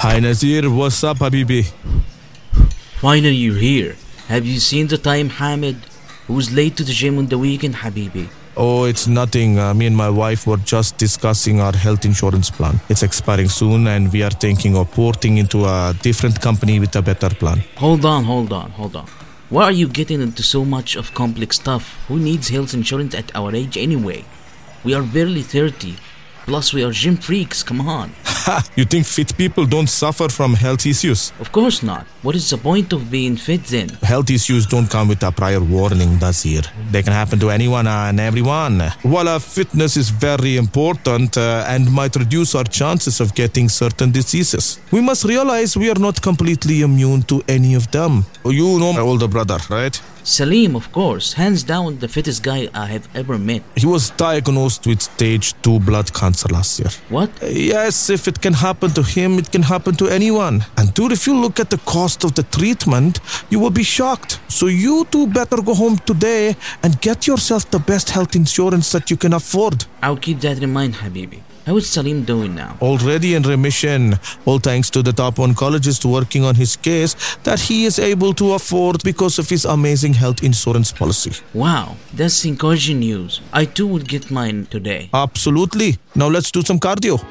Hi Nazir, what's up, Habibi? Finally, you're here. Have you seen the time, Hamid? Who's late to the gym on the weekend, Habibi? Oh, it's nothing. Uh, me and my wife were just discussing our health insurance plan. It's expiring soon, and we are thinking of porting into a different company with a better plan. Hold on, hold on, hold on. Why are you getting into so much of complex stuff? Who needs health insurance at our age anyway? We are barely 30. Plus, we are gym freaks, come on. Ha! You think fit people don't suffer from health issues? Of course not. What is the point of being fit then? Health issues don't come with a prior warning, Nazir. They can happen to anyone and everyone. While our fitness is very important uh, and might reduce our chances of getting certain diseases, we must realize we are not completely immune to any of them. You know my older brother, right? Salim, of course, hands down the fittest guy I have ever met. He was diagnosed with stage 2 blood cancer last year. What? Yes, if it can happen to him, it can happen to anyone. And dude, if you look at the cost of the treatment, you will be shocked. So you two better go home today and get yourself the best health insurance that you can afford. I'll keep that in mind, Habibi. How is Salim doing now? Already in remission, all thanks to the top oncologist working on his case that he is able to afford because of his amazing health insurance policy. Wow, that's encouraging news. I too would get mine today. Absolutely. Now let's do some cardio.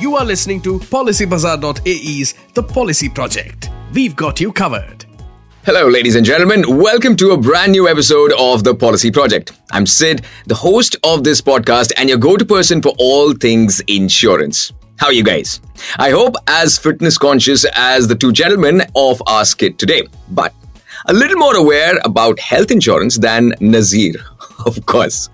You are listening to PolicyBazaar.ae's The Policy Project. We've got you covered. Hello, ladies and gentlemen. Welcome to a brand new episode of The Policy Project. I'm Sid, the host of this podcast and your go to person for all things insurance. How are you guys? I hope as fitness conscious as the two gentlemen of our skit today, but a little more aware about health insurance than Nazir, of course.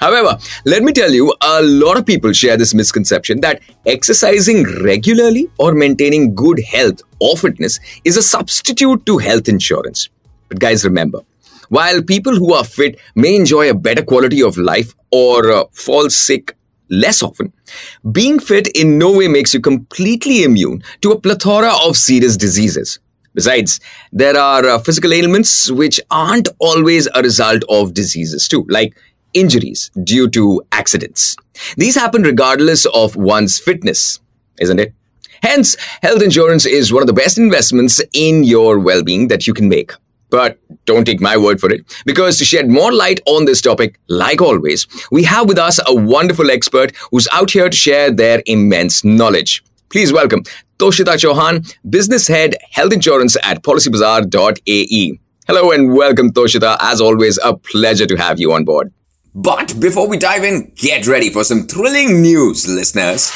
However, let me tell you, a lot of people share this misconception that exercising regularly or maintaining good health or fitness is a substitute to health insurance. But guys, remember, while people who are fit may enjoy a better quality of life or uh, fall sick less often, being fit in no way makes you completely immune to a plethora of serious diseases. Besides, there are uh, physical ailments which aren't always a result of diseases too, like injuries due to accidents. These happen regardless of one's fitness, isn't it? Hence, health insurance is one of the best investments in your well being that you can make. But don't take my word for it, because to shed more light on this topic, like always, we have with us a wonderful expert who's out here to share their immense knowledge. Please welcome Toshita Chauhan, Business Head Health Insurance at PolicyBazaar.ae. Hello and welcome, Toshita. As always, a pleasure to have you on board. But before we dive in, get ready for some thrilling news, listeners.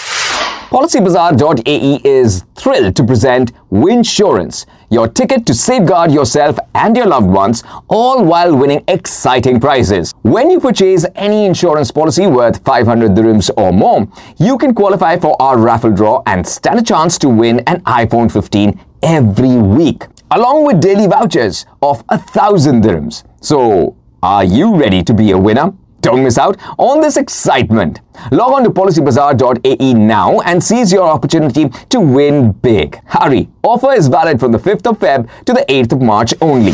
PolicyBazaar.ae is thrilled to present Winsurance, your ticket to safeguard yourself and your loved ones, all while winning exciting prizes. When you purchase any insurance policy worth 500 dirhams or more, you can qualify for our raffle draw and stand a chance to win an iPhone 15 every week, along with daily vouchers of a thousand dirhams. So, are you ready to be a winner? Don't miss out on this excitement. Log on to policybazaar.ae now and seize your opportunity to win big. Hurry! Offer is valid from the 5th of Feb to the 8th of March only.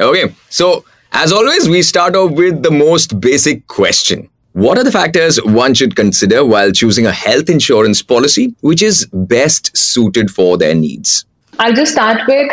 Okay, so as always, we start off with the most basic question. What are the factors one should consider while choosing a health insurance policy which is best suited for their needs? I'll just start with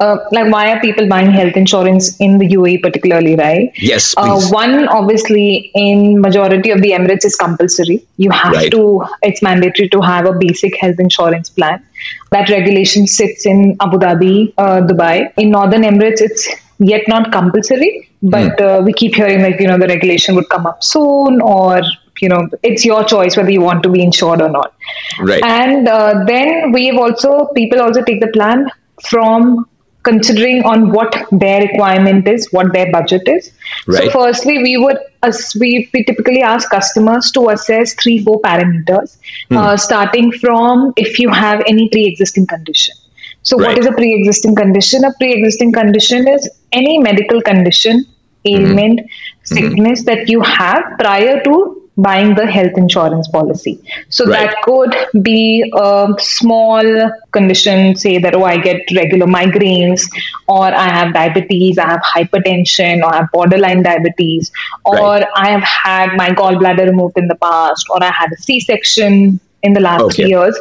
uh, like why are people buying health insurance in the UAE particularly, right? Yes, Uh, one, obviously, in majority of the Emirates is compulsory. You have Right. to. It's mandatory to have a basic health insurance plan. That regulation sits in Abu Dhabi, uh, Dubai. In Northern Emirates, it's yet not compulsory, but uh, we keep hearing like you know the regulation would come up soon, or you know it's your choice whether you want to be insured or not. Right. And uh, then we've also people also take the plan from considering on what their requirement is, what their budget is. Right. So, firstly, we would as we, we typically ask customers to assess three four parameters, hmm. uh, starting from if you have any pre-existing condition. So, Right. what is a pre-existing condition? A pre-existing condition is any medical condition, hmm. ailment, hmm. sickness that you have prior to buying the health insurance policy. So Right. that could be a small condition, say that, oh, I get regular migraines, or I have diabetes, I have hypertension, or I have borderline diabetes, or Right. I have had my gallbladder removed in the past, or I had a C section in the last Okay. three years.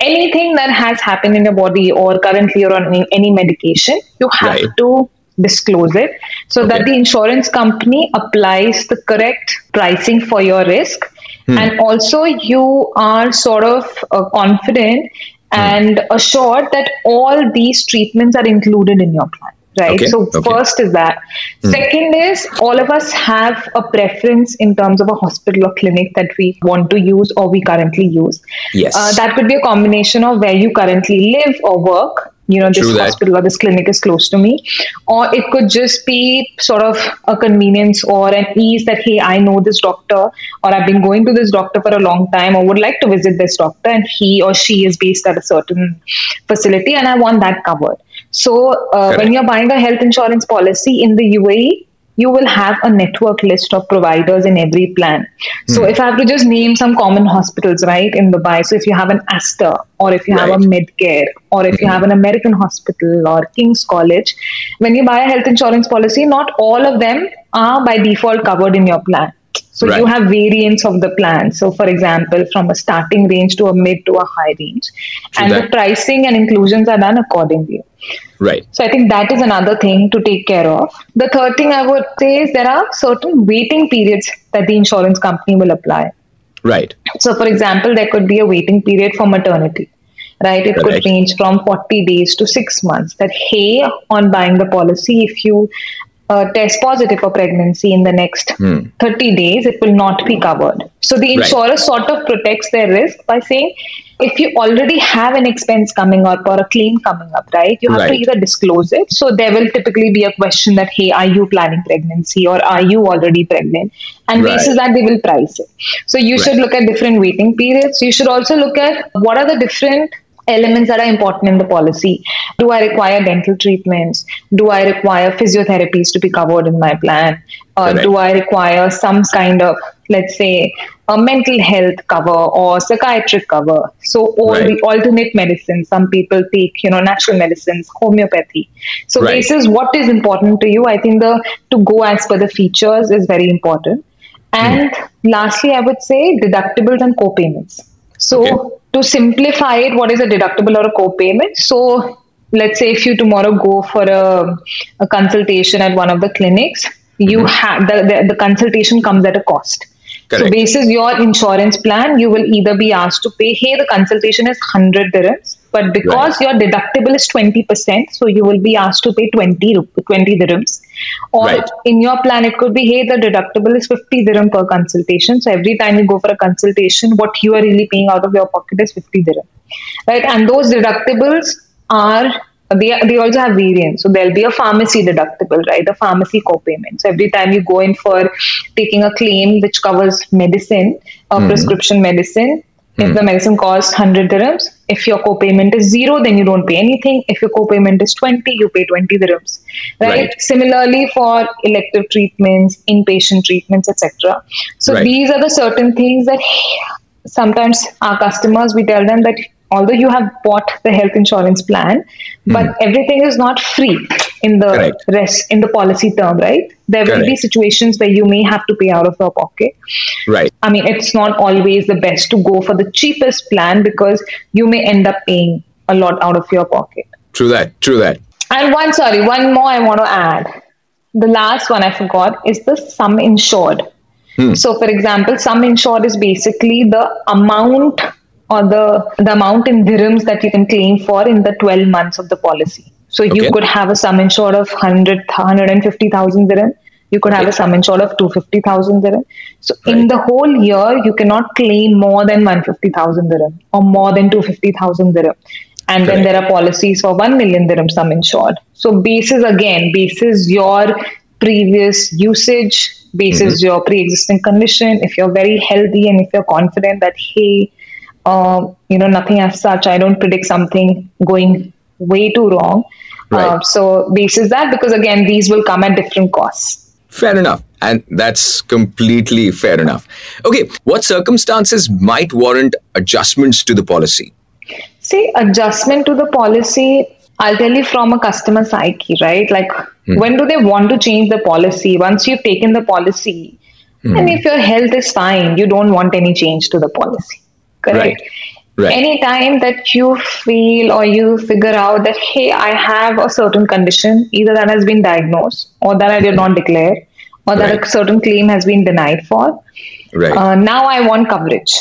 anything that has happened in your body or currently you're on any, any medication, you have Right. to disclose it so that the insurance company applies the correct pricing for your risk. Hmm. And also, you are sort of uh, confident Hmm. and assured that all these treatments are included in your plan. Right. Okay, So, okay. Hmm. first is that. Second is all of us have a preference in terms of a hospital or clinic that we want to use or we currently use. Yes. Uh, that could be a combination of where you currently live or work. You know, this True that. hospital or this clinic is close to me. Or it could just be sort of a convenience or an ease that, hey, I know this doctor or I've been going to this doctor for a long time or would like to visit this doctor and he or she is based at a certain facility and I want that covered. So uh, when you're buying a health insurance policy in the UAE, you will have a network list of providers in every plan. So Hmm. if I have to just name some common hospitals, right, in Dubai, so if you have an Aster or if you have a Medcare or if you have an American hospital or King's College, when you buy a health insurance policy, not all of them are by default covered in your plan. So you have variants of the plan. So for example, from a starting range to a mid to a high range. True and that. the pricing and inclusions are done accordingly. Right. So I think that is another thing to take care of. The third thing I would say is there are certain waiting periods that the insurance company will apply. Right. So, for example, there could be a waiting period for maternity, right? It Correct. could range from 40 days to six months. That, hey, on buying the policy, if you uh, test positive for pregnancy in the next 30 days, it will not be covered. So, the Hmm. Right. insurer sort of protects their risk by saying, if you already have an expense coming up or a claim coming up, right, you have to either disclose it. So, there will typically be a question that, hey, are you planning pregnancy or are you already pregnant? And Right. basis that they will price it. So you should look at different waiting periods. You should also look at what are the different elements that are important in the policy. Do I require dental treatments? Do I require physiotherapies to be covered in my plan? Uh, Correct. do I require some kind of, let's say, a mental health cover or psychiatric cover? So all Right. the alternate medicines. Some people take, you know, natural medicines, homeopathy. So Right. is what is important to you. I think the to go as per the features is very important. And lastly, I would say deductibles and co-payments. So Okay. to simplify it, what is a deductible or a co-payment? So let's say if you tomorrow go for a, a consultation at one of the clinics, you mm-hmm. have the, the, the consultation comes at a cost. So Correct. basis your insurance plan, you will either be asked to pay, hey, the consultation is 100 dirhams, but because your deductible is 20%, so you will be asked to pay 20, 20 dirhams. Or Right. in your plan, it could be, hey, the deductible is 50 dirham per consultation. So every time you go for a consultation, what you are really paying out of your pocket is 50 dirham. Right. And those deductibles are they, they also have variants. So there'll be a pharmacy deductible, right? A pharmacy co-payment. So every time you go in for taking a claim which covers medicine or hmm. prescription medicine, if hmm. the medicine costs 100 dirhams, if your co-payment is zero, then you don't pay anything. If your co-payment is 20, you pay 20 dirhams, right? Right. Similarly for elective treatments, inpatient treatments, etc. So Right. these are the certain things that sometimes our customers we tell them that although you have bought the health insurance plan but hmm. everything is not free in the Hmm. Correct. rest in the policy term right there will be situations where you may have to pay out of your pocket Right. i mean it's not always the best to go for the cheapest plan because you may end up paying a lot out of your pocket True that. True that. and one sorry one more i want to add the last one i forgot is the sum insured so for example sum insured is basically the amount or the the amount in dirhams that you can claim for in the 12 months of the policy so you could have a sum insured of 100 150000 dirham. You could have a sum insured of 250000 dirham. So in the whole year you cannot claim more than 150000 dirham or more than 250000 dirham. And then there are policies for 1 million dirham sum insured. So basis again basis your previous usage basis your pre-existing condition. If you're very healthy and if you're confident that hey uh, you know nothing as such i don't predict something going way too wrong uh, Right. so basis that because again these will come at different costs Fair enough. And that's completely fair enough. Okay. What circumstances might warrant adjustments to the policy? See, adjustment to the policy, I'll tell you from a customer psyche, right? Like, when do they want to change the policy? Once you've taken the policy, and if your health is fine, you don't want any change to the policy, correct? Right. Right. Anytime that you feel or you figure out that, hey, I have a certain condition, either that has been diagnosed or that I did not declare or that Right. a certain claim has been denied for, Right. uh, now I want coverage,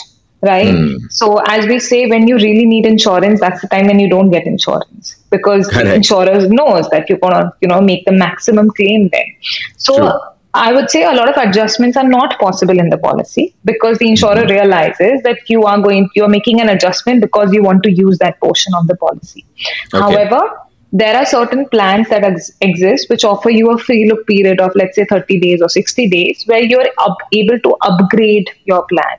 right? Hmm. So, as we say, when you really need insurance, that's the time when you don't get insurance because the Correct. insurers knows that you're gonna, you know, make the maximum claim then. So, True. I would say a lot of adjustments are not possible in the policy because the insurer mm-hmm. realizes that you are going, you are making an adjustment because you want to use that portion of the policy. Okay. However, there are certain plans that ex- exist which offer you a free look period of let's say 30 days or 60 days where you're up, able to upgrade your plan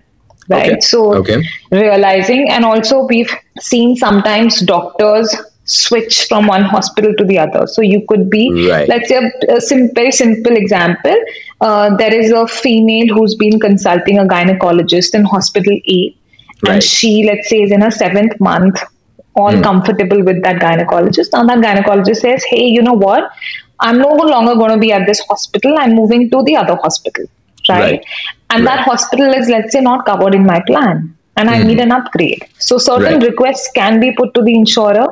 right Okay. so Okay. realizing and also we've seen sometimes doctors switch from one hospital to the other. So you could be Right. let's say a, a sim- very simple example uh, there is a female who's been consulting a gynecologist in hospital a Right. and she let's say is in her seventh month all comfortable with that gynecologist. Now that gynecologist says hey you know what? I'm no longer going to be at this hospital. I'm moving to the other hospital. Right, Right. and that hospital is let's say not covered in my plan and i need an upgrade. So certain Right. requests can be put to the insurer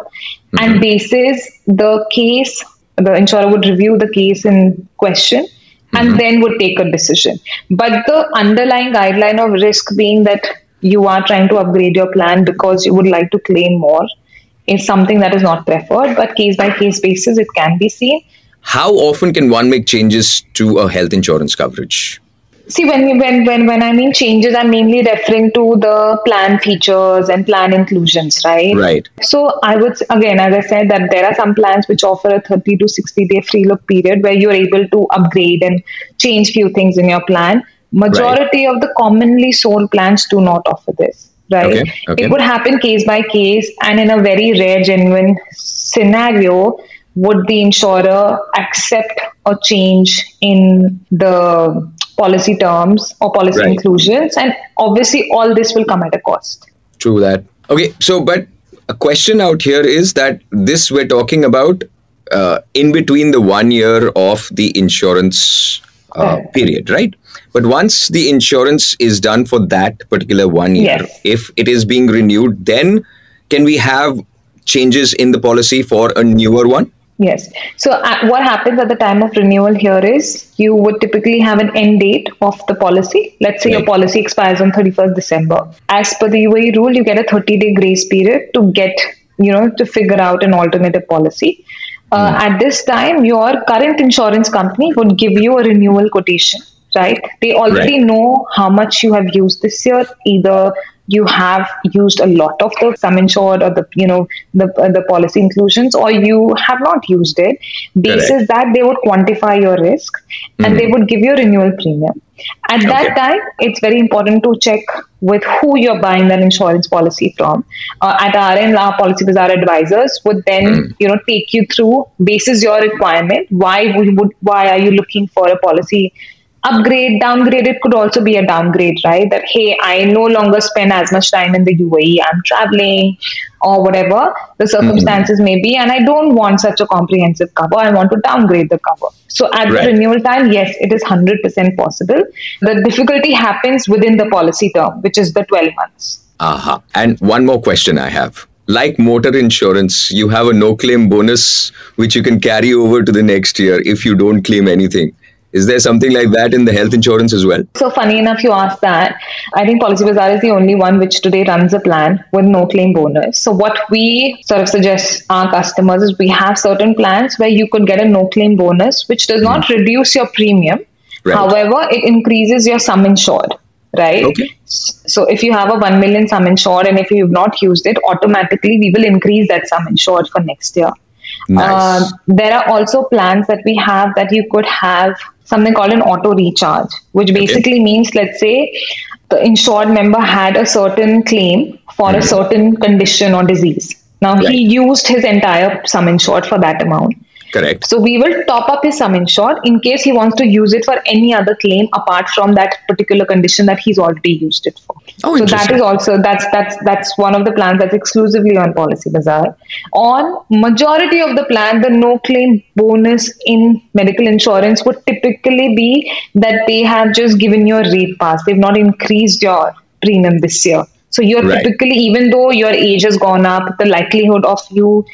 and mm-hmm. basis the case the insurer would review the case in question and mm-hmm. then would take a decision. But the underlying guideline of risk being that you are trying to upgrade your plan because you would like to claim more is something that is not preferred but case by case basis it can be seen. How often can one make changes to a health insurance coverage? See, when when when when I mean changes, I'm mainly referring to the plan features and plan inclusions, right? Right. So I would again, as I said, that there are some plans which offer a 30 to 60 day free look period where you're able to upgrade and change few things in your plan. Majority of the commonly sold plans do not offer this. Right. Okay, okay. It would happen case by case, and in a very rare, genuine scenario, would the insurer accept a change in the policy terms or policy Right. inclusions? And obviously, all this will come at a cost. True that. Okay, so but a question out here is that this we're talking about uh, in between the one year of the insurance uh, period, right? But once the insurance is done for that particular one year, Yes. if it is being renewed, then can we have changes in the policy for a newer one? Yes. So uh, what happens at the time of renewal here is you would typically have an end date of the policy. Let's say your policy expires on 31st December. As per the UAE rule, you get a 30 day grace period to get, you know, to figure out an alternative policy. Uh, At this time, your current insurance company would give you a renewal quotation, right? They already Right. know how much you have used this year. Either you have used a lot of the sum insured or the you know the uh, the policy inclusions, or you have not used it. Basis that they would quantify your risk and they would give you a renewal premium. At that time, it's very important to check with who you're buying that insurance policy from. Uh, at our end, our policy bazaar advisors would then you know take you through basis your requirement. Why we would why are you looking for a policy upgrade, downgrade? It could also be a downgrade, right? That hey, I no longer spend as much time in the UAE. I'm traveling or whatever the mm-hmm. circumstances may be, and I don't want such a comprehensive cover. I want to downgrade the cover. So at Right. the renewal time, yes, it is hundred percent possible. The difficulty happens within the policy term, which is the twelve months. Aha. And one more question I have. Like motor insurance, you have a no claim bonus which you can carry over to the next year if you don't claim anything. Is there something like that in the health insurance as well? So funny enough, you asked that. I think Policy Bazaar is the only one which today runs a plan with no claim bonus. So what we sort of suggest our customers is we have certain plans where you could get a no claim bonus, which does not reduce your premium. Right. However, it increases your sum insured. Right. Okay. So if you have a one million sum insured and if you've not used it, automatically we will increase that sum insured for next year. Nice. Um, there are also plans that we have that you could have something called an auto recharge, which basically means, let's say, the insured member had a certain claim for a mm-hmm. certain condition or disease. Now Right. he used his entire sum insured for that amount. Correct. So we will top up his sum insured in case he wants to use it for any other claim apart from that particular condition that he's already used it for. Oh, so that is also that's that's that's one of the plans that's exclusively on Policy Bazaar. On majority of the plan, the no claim bonus in medical insurance would typically be that they have just given you a rate pass. They've not increased your premium this year. So you're Right. typically, even though your age has gone up, the likelihood of you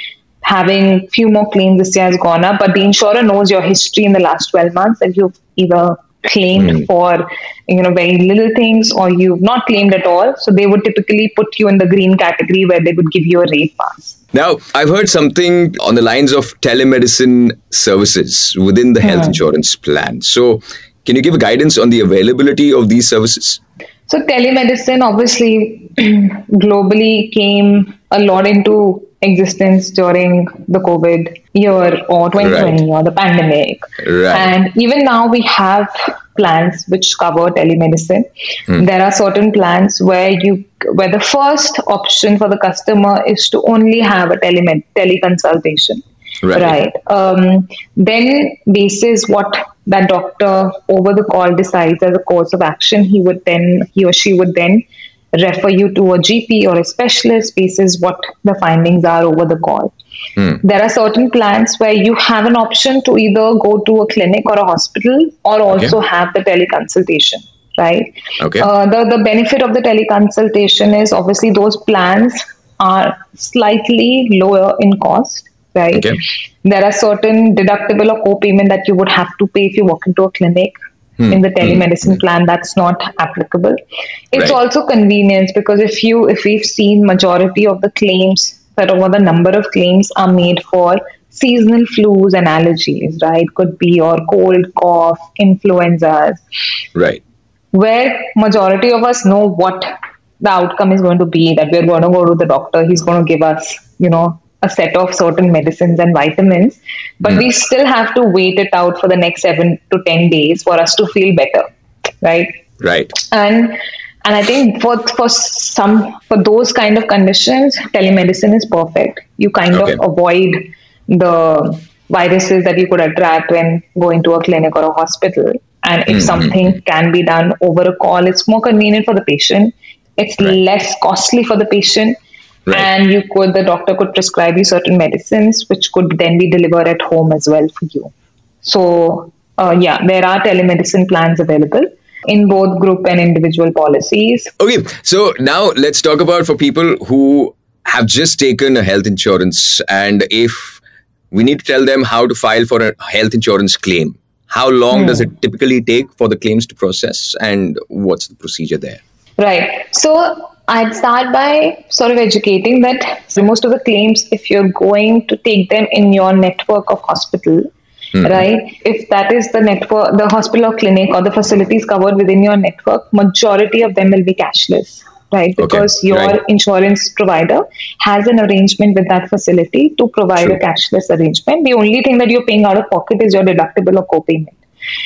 having few more claims this year has gone up, but the insurer knows your history in the last 12 months that you've either claimed hmm. for you know very little things or you've not claimed at all so they would typically put you in the green category where they would give you a rate pass Now, I've heard something on the lines of telemedicine services within the health hmm. insurance plan. So, can you give a guidance on the availability of these services? So telemedicine obviously globally came a lot into existence during the COVID year or 2020 or the pandemic. Right. And even now we have plans which cover telemedicine. There are certain plans where you where the first option for the customer is to only have a telemed teleconsultation. Right. Um, then, basis what that doctor over the call decides as a course of action, he would then he or she would then refer you to a GP or a specialist basis what the findings are over the call. There are certain plans where you have an option to either go to a clinic or a hospital or also have the teleconsultation. Right. Okay. Uh, the the benefit of the teleconsultation is obviously those plans are slightly lower in cost. Right. Okay. There are certain deductible or co-payment that you would have to pay if you walk into a clinic. Hmm. In the telemedicine hmm. plan, that's not applicable. It's Right. also convenience because if you if we've seen majority of the claims that over the number of claims are made for seasonal flus and allergies, right? Could be your cold, cough, influenzas, Right. where majority of us know what the outcome is going to be that we're going to go to the doctor he's going to give us you know a set of certain medicines and vitamins but we hmm. still have to wait it out for the next 7 to 10 days for us to feel better right? Right. and and i think for for some for those kind of conditions telemedicine is perfect. You kind Okay. of avoid the viruses that you could attract when going to a clinic or a hospital. And if hmm, hmm, something can be done over a call it's more convenient for the patient. It's Right. less costly for the patient Right. and you could the doctor could prescribe you certain medicines which could then be delivered at home as well for you so uh, yeah there are telemedicine plans available in both group and individual policies Okay, so now let's talk about for people who have just taken a health insurance and if we need to tell them how to file for a health insurance claim. How long does it typically take for the claims to process and what's the procedure there? Right. So I'd start by sort of educating that most of the claims, if you're going to take them in your network of hospital, hmm. right? If that is the network, the hospital or clinic or the facilities covered within your network, majority of them will be cashless. Right, Okay, because your right. insurance provider has an arrangement with that facility to provide True. a cashless arrangement. The only thing that you're paying out of pocket is your deductible or co-payment.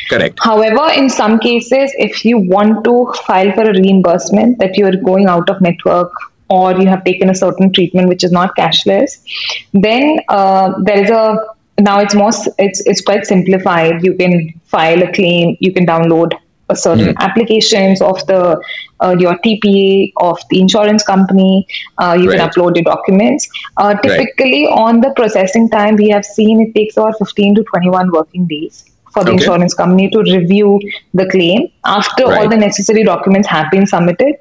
Correct. However, in some cases, if you want to file for a reimbursement that you're going out of network or you have taken a certain treatment which is not cashless, then uh, there is a now it's more it's it's quite simplified. You can file a claim, you can download a certain applications of the uh, your TPA of the insurance company. Uh, you Right. can upload your documents. Uh, typically, on the processing time, we have seen it takes about 15 to 21 working days for the Okay. insurance company to review the claim. After all Right. Hmm. the necessary documents have been submitted,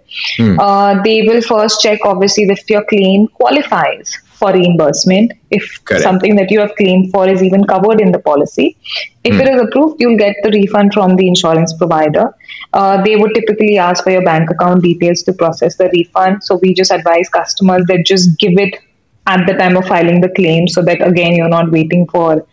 uh, they will first check, obviously, if your claim qualifies for reimbursement, if Correct. something that you have claimed for is even covered in the policy. If Hmm. it is approved, you'll get the refund from the insurance provider. Uh, they would typically ask for your bank account details to process the refund. So we just advise customers that just give it at the time of filing the claim so that again you're not waiting for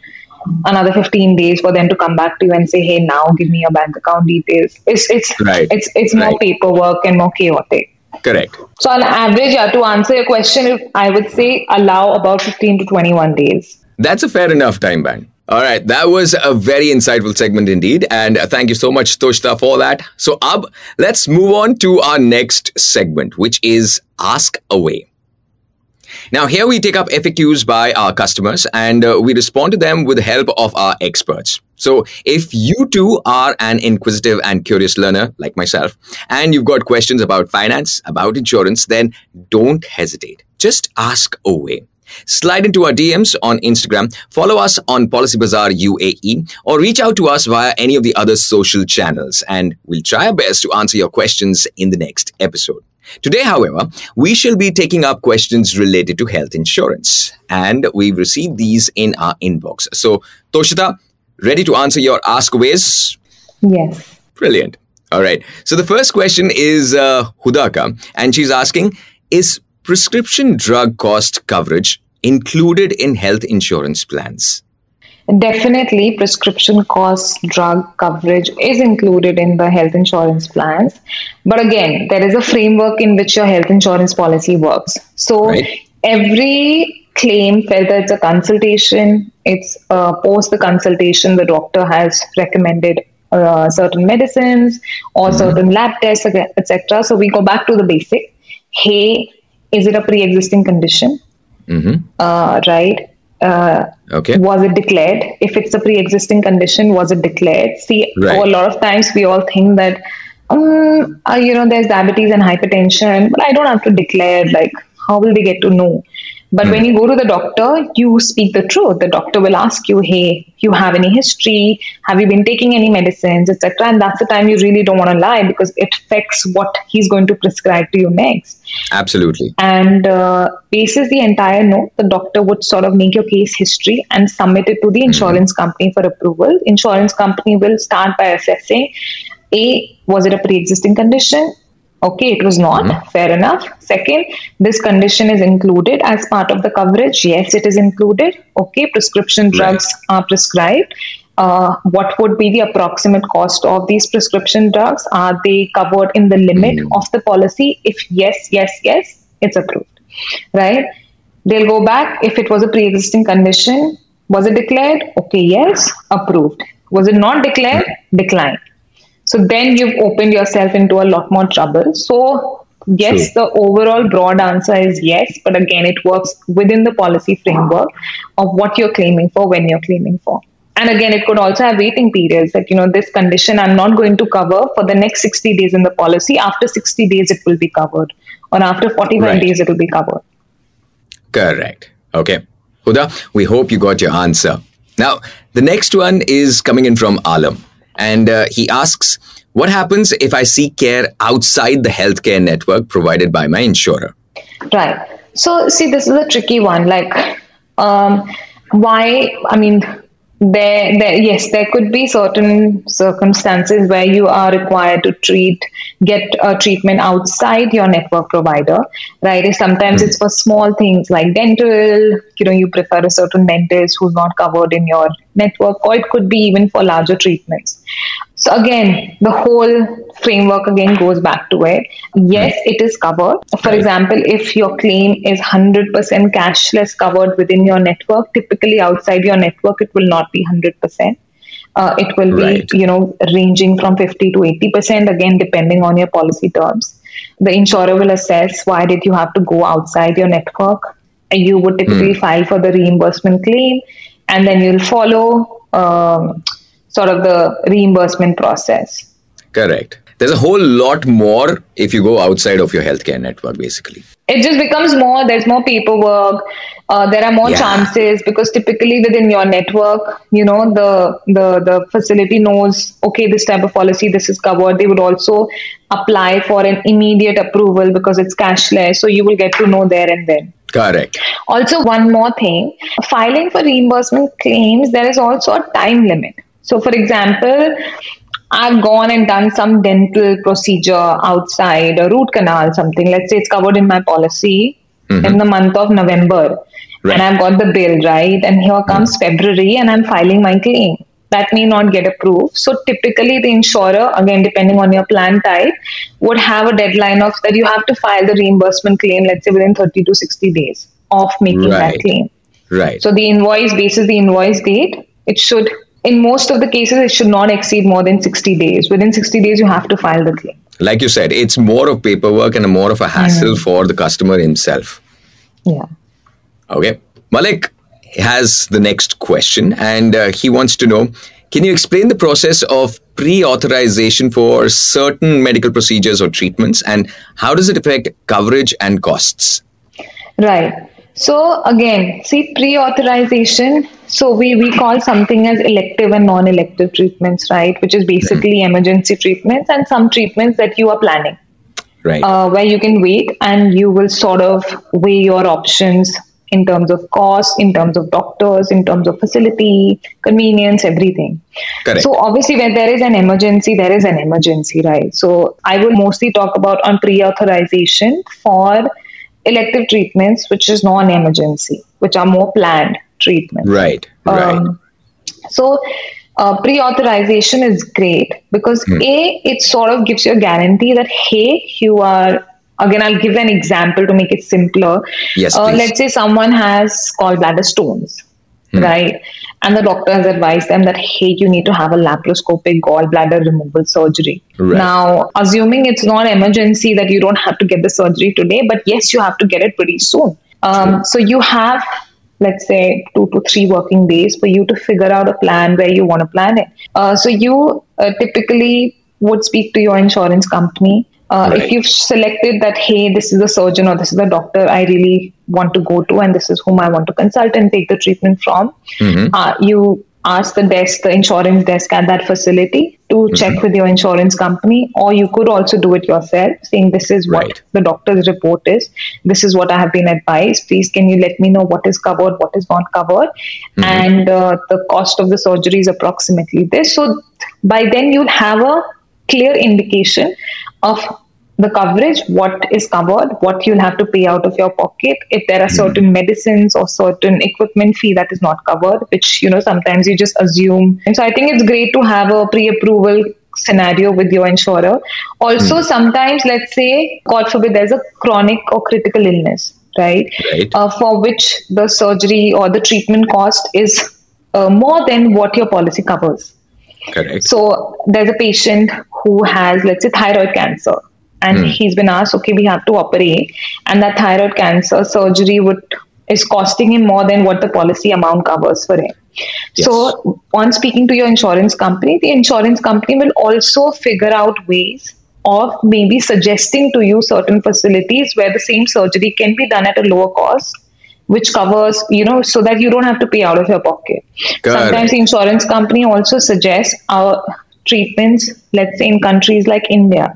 another 15 days for them to come back to you and say hey now give me your bank account details it's it's Right. it's it's more Right. paperwork and more chaotic Correct. so on average yeah to answer your question i would say allow about 15 to 21 days That's a fair enough time band. All right, that was a very insightful segment indeed, and uh, thank you so much, Toshita, for that. So, Ab, let's move on to our next segment, which is Ask Away. Now, here we take up FAQs by our customers and uh, we respond to them with the help of our experts. So, if you too are an inquisitive and curious learner like myself, and you've got questions about finance, about insurance, then don't hesitate. Just ask away. Slide into our DMs on Instagram, follow us on Policy Bazaar UAE, or reach out to us via any of the other social channels, and we'll try our best to answer your questions in the next episode. Today, however, we shall be taking up questions related to health insurance, and we've received these in our inbox. So, Toshita, ready to answer your askaways? Yes. Brilliant. All right. So, the first question is uh, Hudaka, and she's asking Is prescription drug cost coverage included in health insurance plans? Definitely, prescription cost drug coverage is included in the health insurance plans. But again, there is a framework in which your health insurance policy works. So, Right. every claim, whether it's a consultation, it's uh, post the consultation, the doctor has recommended uh, certain medicines or certain lab tests, etc. So, we go back to the basic. Hey, is it a pre existing condition? Uh, right? Uh, Okay. was it declared if it's a pre-existing condition was it declared see Right. a lot of times we all think that um uh, you know there's diabetes and hypertension but i don't have to declare like how will they get to know but when you go to the doctor you speak the truth the doctor will ask you hey you have any history have you been taking any medicines etc and that's the time you really don't want to lie because it affects what he's going to prescribe to you next Absolutely. and uh, bases the entire note, the doctor would sort of make your case history and submit it to the insurance company for approval. Insurance company will start by assessing: a was it a pre-existing condition? Okay, it was not. Mm-hmm. Fair enough. Second, this condition is included as part of the coverage. Yes, it is included. Okay, prescription drugs are prescribed. Uh, what would be the approximate cost of these prescription drugs? Are they covered in the limit mm-hmm. of the policy? If yes, yes, yes, it's approved. Right? They'll go back. If it was a pre existing condition, was it declared? Okay, yes, approved. Was it not declared? Mm-hmm. Declined. So then you've opened yourself into a lot more trouble. So, yes, the overall broad answer is yes, but again, it works within the policy framework of what you're claiming for when you're claiming for. And again, it could also have waiting periods that, you know, this condition I'm not going to cover for the next 60 days in the policy. After 60 days, it will be covered. Or after 45 Right. days, it will be covered. Correct. Okay. Huda, we hope you got your answer. Now, the next one is coming in from Alam. And uh, he asks, What happens if I seek care outside the healthcare network provided by my insurer? Right. So, see, this is a tricky one. Like, um, why? I mean, there, there, yes, there could be certain circumstances where you are required to treat, get a treatment outside your network provider, right? Sometimes it's for small things like dental. You know, you prefer a certain dentist who's not covered in your network, or it could be even for larger treatments. So again, the whole framework again goes back to it. Yes, it is covered. For example, if your claim is 100% cashless covered within your network, typically outside your network, it will not be 100%. Uh, it will be, Right. you know, ranging from 50 to 80%, again, depending on your policy terms. The insurer will assess why did you have to go outside your network. You would typically file for the reimbursement claim, and then you'll follow um, sort of the reimbursement process. Correct. There's a whole lot more if you go outside of your healthcare network, basically. It just becomes more, there's more paperwork, uh, there are more Yeah. chances because typically within your network, you know, the, the, the facility knows, okay, this type of policy, this is covered. They would also apply for an immediate approval because it's cashless. So you will get to know there and then. Correct. Also, one more thing filing for reimbursement claims, there is also a time limit. So, for example, I've gone and done some dental procedure outside, a root canal, something. Let's say it's covered in my policy mm-hmm. in the month of November. Right. And I've got the bill, right? And here mm-hmm. comes February, and I'm filing my claim. That may not get approved. So typically, the insurer, again, depending on your plan type, would have a deadline of that you have to file the reimbursement claim, let's say within 30 to 60 days of making Right. that claim. Right. So the invoice basis the invoice date, it should in most of the cases it should not exceed more than 60 days. Within 60 days you have to file the claim. like you said, it's more of paperwork and more of a hassle hmm. for the customer himself. Yeah. Okay. Malik has the next question and uh, he wants to know Can you explain the process of pre authorization for certain medical procedures or treatments and how does it affect coverage and costs? Right. So again, see pre-authorization. So we, we call something as elective and non-elective treatments, right? Which is basically emergency treatments and some treatments that you are planning. Right. uh, where you can wait and you will sort of weigh your options in terms of cost, in terms of doctors, in terms of facility, convenience, everything. Correct. So obviously, when there is an emergency, there is an emergency, right? So I will mostly talk about on pre-authorization for elective treatments, which is non-emergency, which are more planned treatments. right. Right. Um, so uh, pre-authorization is great because Hmm. a it sort of gives you a guarantee that hey you are again i'll give an example to make it simpler. Yes, uh, let's say someone has gallbladder stones Hmm. right? And the doctor has advised them that hey you need to have a laparoscopic gallbladder removal surgery. Right. now assuming it's not emergency that you don't have to get the surgery today but yes you have to get it pretty soon. Um, so you have let's say two to three working days for you to figure out a plan where you want to plan it. Uh, so you uh, typically would speak to your insurance company uh, Right. if you've selected that hey this is the surgeon or this is the doctor i really want to go to and this is whom i want to consult and take the treatment from Mm-hmm. uh, you ask the desk the insurance desk at that facility to Mm-hmm. check with your insurance company or you could also do it yourself saying this is what Right. the doctor's report is this is what i have been advised please can you let me know what is covered what is not covered Mm-hmm. and uh, the cost of the surgery is approximately this so by then you'll have a clear indication of the coverage, what is covered, what you'll have to pay out of your pocket, if there are certain medicines or certain equipment fee that is not covered, which you know sometimes you just assume. And so I think it's great to have a pre-approval scenario with your insurer. Also, sometimes let's say, God forbid, there's a chronic or critical illness, right? Right. Uh, for which the surgery or the treatment cost is uh, more than what your policy covers. Correct. So there's a patient who has, let's say, thyroid cancer, and hmm. he's been asked, okay, we have to operate, and that thyroid cancer surgery would is costing him more than what the policy amount covers for him. So, on speaking to your insurance company, the insurance company will also figure out ways of maybe suggesting to you certain facilities where the same surgery can be done at a lower cost which covers you know so that you don't have to pay out of your pocket. Correct. sometimes the insurance company also suggests our treatments let's say in countries like india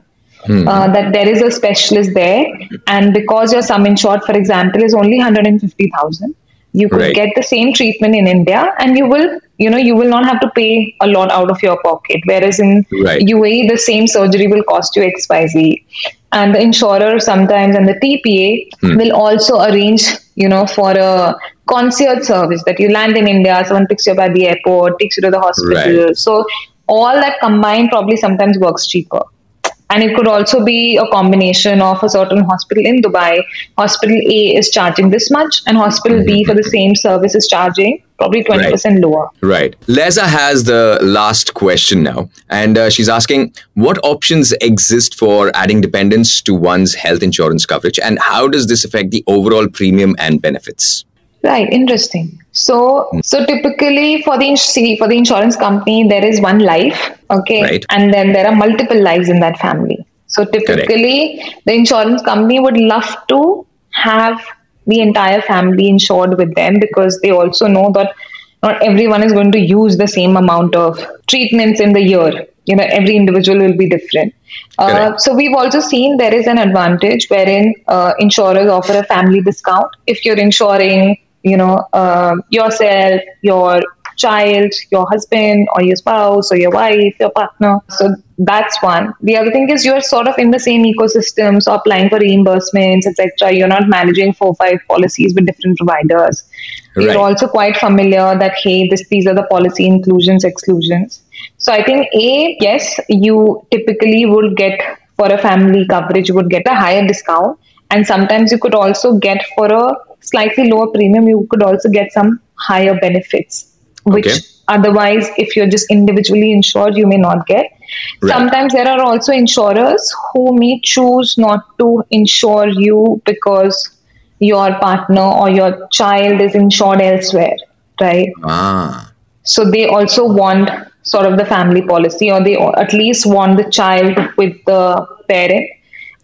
uh, that there is a specialist there and because your sum insured for example is only 150000 you could Right. get the same treatment in india and you will you know you will not have to pay a lot out of your pocket whereas in Right. UAE the same surgery will cost you XYZ and the insurer sometimes and the TPA Hmm. will also arrange you know for a concierge service that you land in India someone picks you up at the airport takes you to the hospital Right. so all that combined probably sometimes works cheaper and it could also be a combination of a certain hospital in Dubai. Hospital A is charging this much, and hospital B for the same service is charging probably 20% lower. Right. Leza has the last question now, and uh, she's asking what options exist for adding dependents to one's health insurance coverage, and how does this affect the overall premium and benefits? Right, interesting. So, so typically for the see, for the insurance company, there is one life, okay, Right. and then there are multiple lives in that family. So typically, the insurance company would love to have the entire family insured with them because they also know that not everyone is going to use the same amount of treatments in the year. You know, every individual will be different. Uh, so we've also seen there is an advantage wherein uh, insurers offer a family discount if you're insuring, you know, uh, yourself, your child, your husband, or your spouse, or your wife, your partner. So that's one. The other thing is you're sort of in the same ecosystem, so applying for reimbursements, etc. You're not managing four, five policies with different providers. Right. You're also quite familiar that hey, this these are the policy inclusions, exclusions. So I think a yes, you typically would get for a family coverage you would get a higher discount, and sometimes you could also get for a slightly lower premium you could also get some higher benefits, which Okay. otherwise if you're just individually insured you may not get. Right. Sometimes there are also insurers who may choose not to insure you because your partner or your child is insured elsewhere, right? Ah, So they also want sort of the family policy, or they at least want the child with the parent.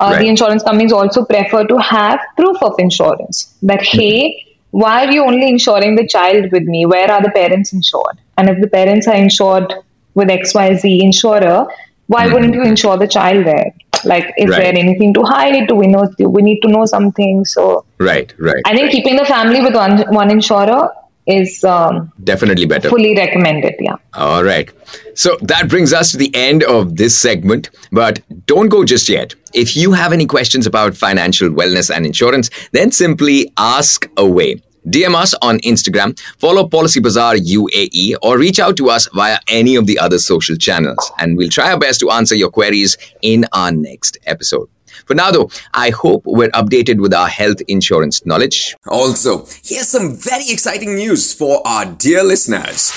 Uh, Right. The insurance companies also prefer to have proof of insurance that, hey, why are you only insuring the child with me? Where are the parents insured? And if the parents are insured with XYZ insurer, why wouldn't you insure the child there? Like, is Right. there anything to hide? Do we know? We need to know something? So Right, right. I think keeping the family with one one insurer is um, Definitely better. fully recommended. Yeah. All right. So that brings us to the end of this segment, but don't go just yet. If you have any questions about financial wellness and insurance, then simply ask away. DM us on Instagram, follow Policy Bazaar UAE, or reach out to us via any of the other social channels, and we'll try our best to answer your queries in our next episode. For now, though, I hope we're updated with our health insurance knowledge. Also, here's some very exciting news for our dear listeners.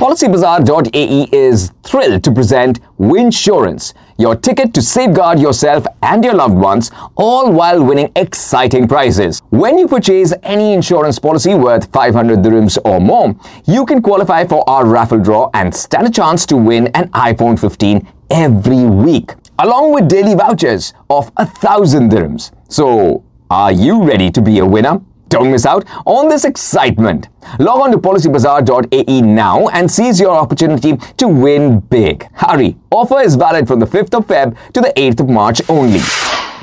PolicyBazaar.ae is thrilled to present Winsurance, your ticket to safeguard yourself and your loved ones, all while winning exciting prizes. When you purchase any insurance policy worth 500 dirhams or more, you can qualify for our raffle draw and stand a chance to win an iPhone 15 every week, along with daily vouchers of a thousand dirhams. So, are you ready to be a winner? Don't miss out on this excitement. Log on to policybazaar.ae now and seize your opportunity to win big. Hurry! Offer is valid from the 5th of Feb to the 8th of March only.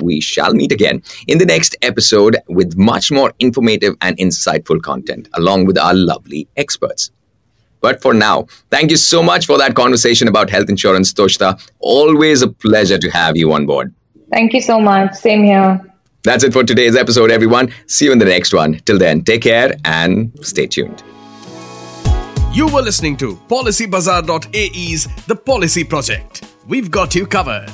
we shall meet again in the next episode with much more informative and insightful content, along with our lovely experts. But for now, thank you so much for that conversation about health insurance, Toshita. Always a pleasure to have you on board. Thank you so much. Same here. That's it for today's episode, everyone. See you in the next one. Till then, take care and stay tuned. You were listening to PolicyBazaar.ae's The Policy Project. We've got you covered.